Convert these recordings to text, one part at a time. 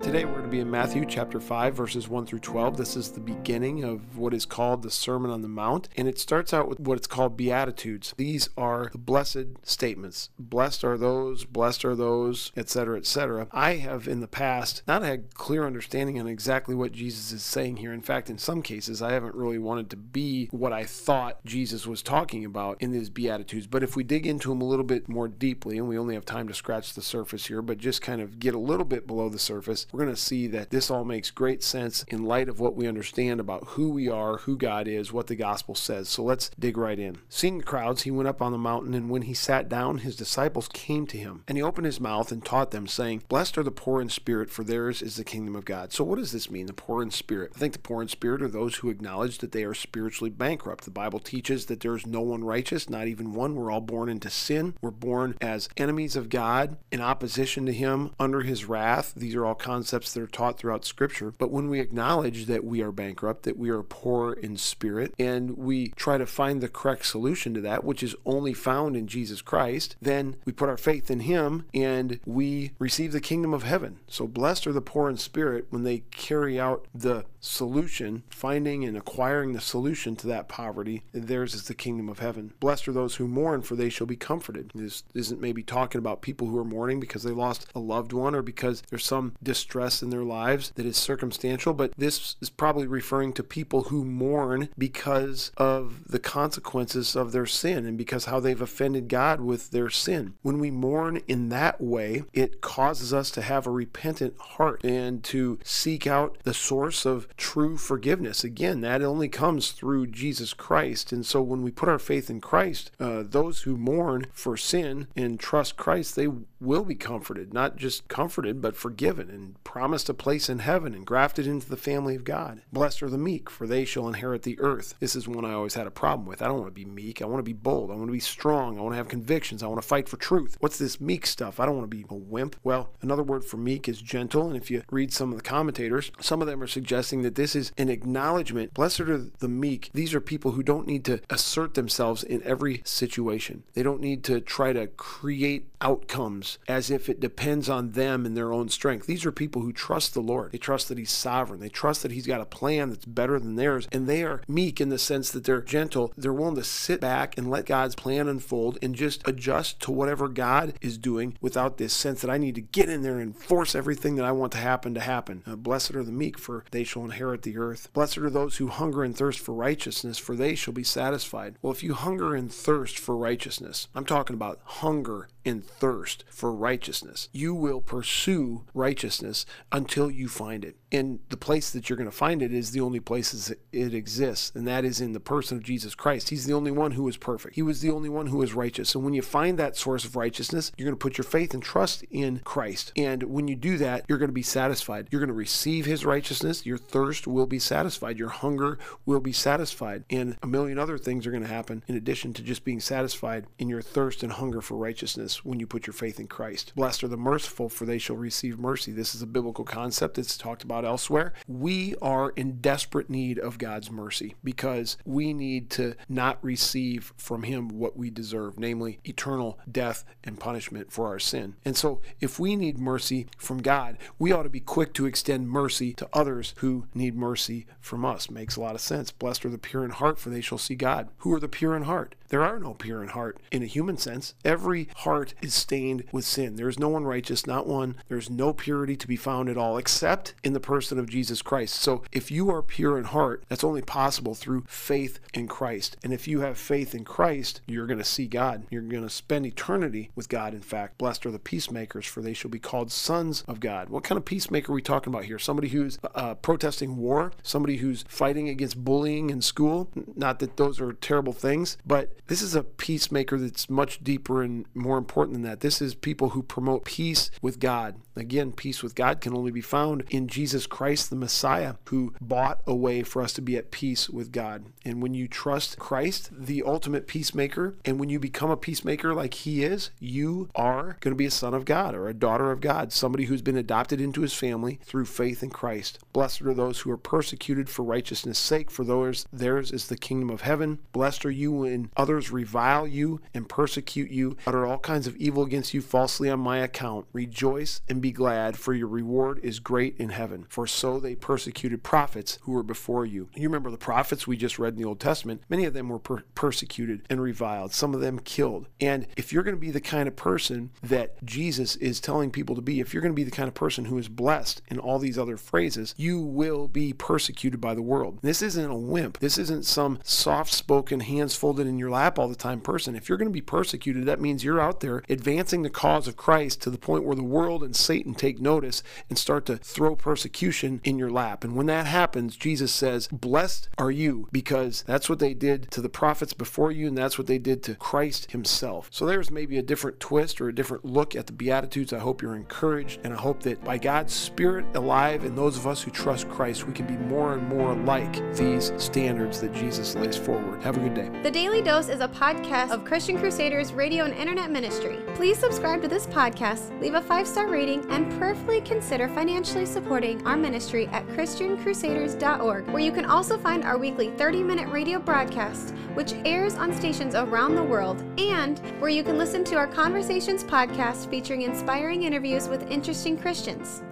Today we're going to be in Matthew chapter 5, verses 1 through 12. This is the beginning of what is called the Sermon on the Mount, and it starts out with what it's called Beatitudes. These are the blessed statements. Blessed are those, blessed are those, etc., etc. I have in the past not had clear understanding on exactly what Jesus is saying here. In fact, in some cases, I haven't really wanted to be what I thought Jesus was talking about in these Beatitudes. But if we dig into them a little bit more deeply, and we only have time to scratch the surface here, but just kind of get a little bit below the surface, we're going to see that this all makes great sense in light of what we understand about who we are, who God is, what the gospel says. So let's dig right in. Seeing the crowds, he went up on the mountain, and when he sat down, his disciples came to him. And he opened his mouth and taught them, saying, Blessed are the poor in spirit, for theirs is the kingdom of God. So what does this mean, the poor in spirit? I think the poor in spirit are those who acknowledge that they are spiritually bankrupt. The Bible teaches that there is no one righteous, not even one. We're all born into sin. We're born as enemies of God, in opposition to him, under his wrath. These are all concepts that are taught throughout Scripture. But when we acknowledge that we are bankrupt, that we are poor in spirit, and we try to find the correct solution to that, which is only found in Jesus Christ, then we put our faith in Him and we receive the kingdom of heaven. So blessed are the poor in spirit when they carry out the solution, finding and acquiring the solution to that poverty. Theirs is the kingdom of heaven. Blessed are those who mourn, for they shall be comforted. This isn't maybe talking about people who are mourning because they lost a loved one or because there's some distress in their lives that is circumstantial, but this is probably referring to people who mourn because of the consequences of their sin and because how they've offended God with their sin. When we mourn in that way, it causes us to have a repentant heart and to seek out the source of true forgiveness. Again, that only comes through Jesus Christ. And so when we put our faith in Christ, uh, those who mourn for sin and trust Christ, they will be comforted. Not just comforted, but forgiven and promised a place in heaven and grafted into the family of God. Blessed are the meek, for they shall inherit the earth. This is one I always had a problem with. I don't want to be meek. I want to be bold. I want to be strong. I want to have convictions. I want to fight for truth. What's this meek stuff? I don't want to be a wimp. Well, another word for meek is gentle. And if you read some of the commentators, some of them are suggesting that this is an acknowledgement. Blessed are the meek. These are people who don't need to assert themselves in every situation. They don't need to try to create outcomes as if it depends on them and their own strength. These are people who trust the Lord. They trust that He's sovereign. They trust that He's got a plan that's better than theirs. And they are meek in the sense that they're gentle. They're willing to sit back and let God's plan unfold and just adjust to whatever God is doing without this sense that I need to get in there and force everything that I want to happen to happen. Uh, blessed are the meek, for they shall inherit the earth. Blessed are those who hunger and thirst for righteousness, for they shall be satisfied. Well, if you hunger and thirst for righteousness, I'm talking about hunger and thirst for righteousness. You will pursue righteousness until you find it. And the place that you're going to find it is the only place it exists, and that is in the person of Jesus Christ. He's the only one who is perfect. He was the only one who is righteous. And when you find that source of righteousness, you're going to put your faith and trust in Christ. And when you do that, you're going to be satisfied. You're going to receive his righteousness. Your thirst will be satisfied. Your hunger will be satisfied. And a million other things are going to happen in addition to just being satisfied in your thirst and hunger for righteousness when you put your faith in Christ. Blessed are the merciful, for they shall receive mercy. This is a biblical concept. It's talked about elsewhere. We are in desperate need of God's mercy because we need to not receive from Him what we deserve, namely eternal death and punishment for our sin. And so, if we need mercy from God, we ought to be quick to extend mercy to others who need mercy from us. Makes a lot of sense. Blessed are the pure in heart, for they shall see God. Who are the pure in heart? There are no pure in heart in a human sense. Every heart is stained with sin. There is no one righteous, not one. There's no purity to be found at all except in the person of Jesus Christ. So if you are pure in heart, that's only possible through faith in Christ. And if you have faith in Christ, you're going to see God. You're going to spend eternity with God, in fact. Blessed are the peacemakers, for they shall be called sons of God. What kind of peacemaker are we talking about here? Somebody who's uh, protesting war, somebody who's fighting against bullying in school. Not that those are terrible things, but This is a peacemaker that's much deeper and more important than that. This is people who promote peace with God. Again, peace with God can only be found in Jesus Christ, the Messiah, who bought a way for us to be at peace with God. And when you trust Christ, the ultimate peacemaker, and when you become a peacemaker like he is, you are going to be a son of God or a daughter of God, somebody who's been adopted into his family through faith in Christ. Blessed are those who are persecuted for righteousness' sake, for theirs, theirs is the kingdom of heaven. Blessed are you when others revile you and persecute you, utter all kinds of evil against you falsely on my account. Rejoice and be glad, for your reward is great in heaven. For so they persecuted prophets who were before you. You remember the prophets we just read in the Old Testament, many of them were per- persecuted and reviled, some of them killed. And if you're going to be the kind of person that Jesus is telling people to be, if you're going to be the kind of person who is blessed in all these other phrases, you will be persecuted by the world. This isn't a wimp. This isn't some soft spoken, hands folded in your lap all the time person. If you're going to be persecuted, that means you're out there advancing the cause of Christ to the point where the world and Satan take notice and start to throw persecution in your lap. And when that happens, Jesus says, Blessed are you, because that's what they did to the prophets before you, and that's what they did to Christ himself. So there's maybe a different twist or a different look at the Beatitudes. I hope you're encouraged, and I hope that by God's Spirit alive in those of us who trust Christ, we can be more and more like these standards that Jesus lays forward. Have a good day. The Daily Dose is a podcast of Christian Crusaders radio and internet ministry. Please subscribe to this podcast, leave a five star rating, and prayerfully consider financially supporting our ministry at ChristianCrusaders.org, where you can also find our weekly 30 minute radio broadcast, which airs on stations around the world, and where you can listen to our Conversations podcast featuring inspiring interviews with interesting Christians.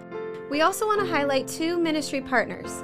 We also want to highlight two ministry partners.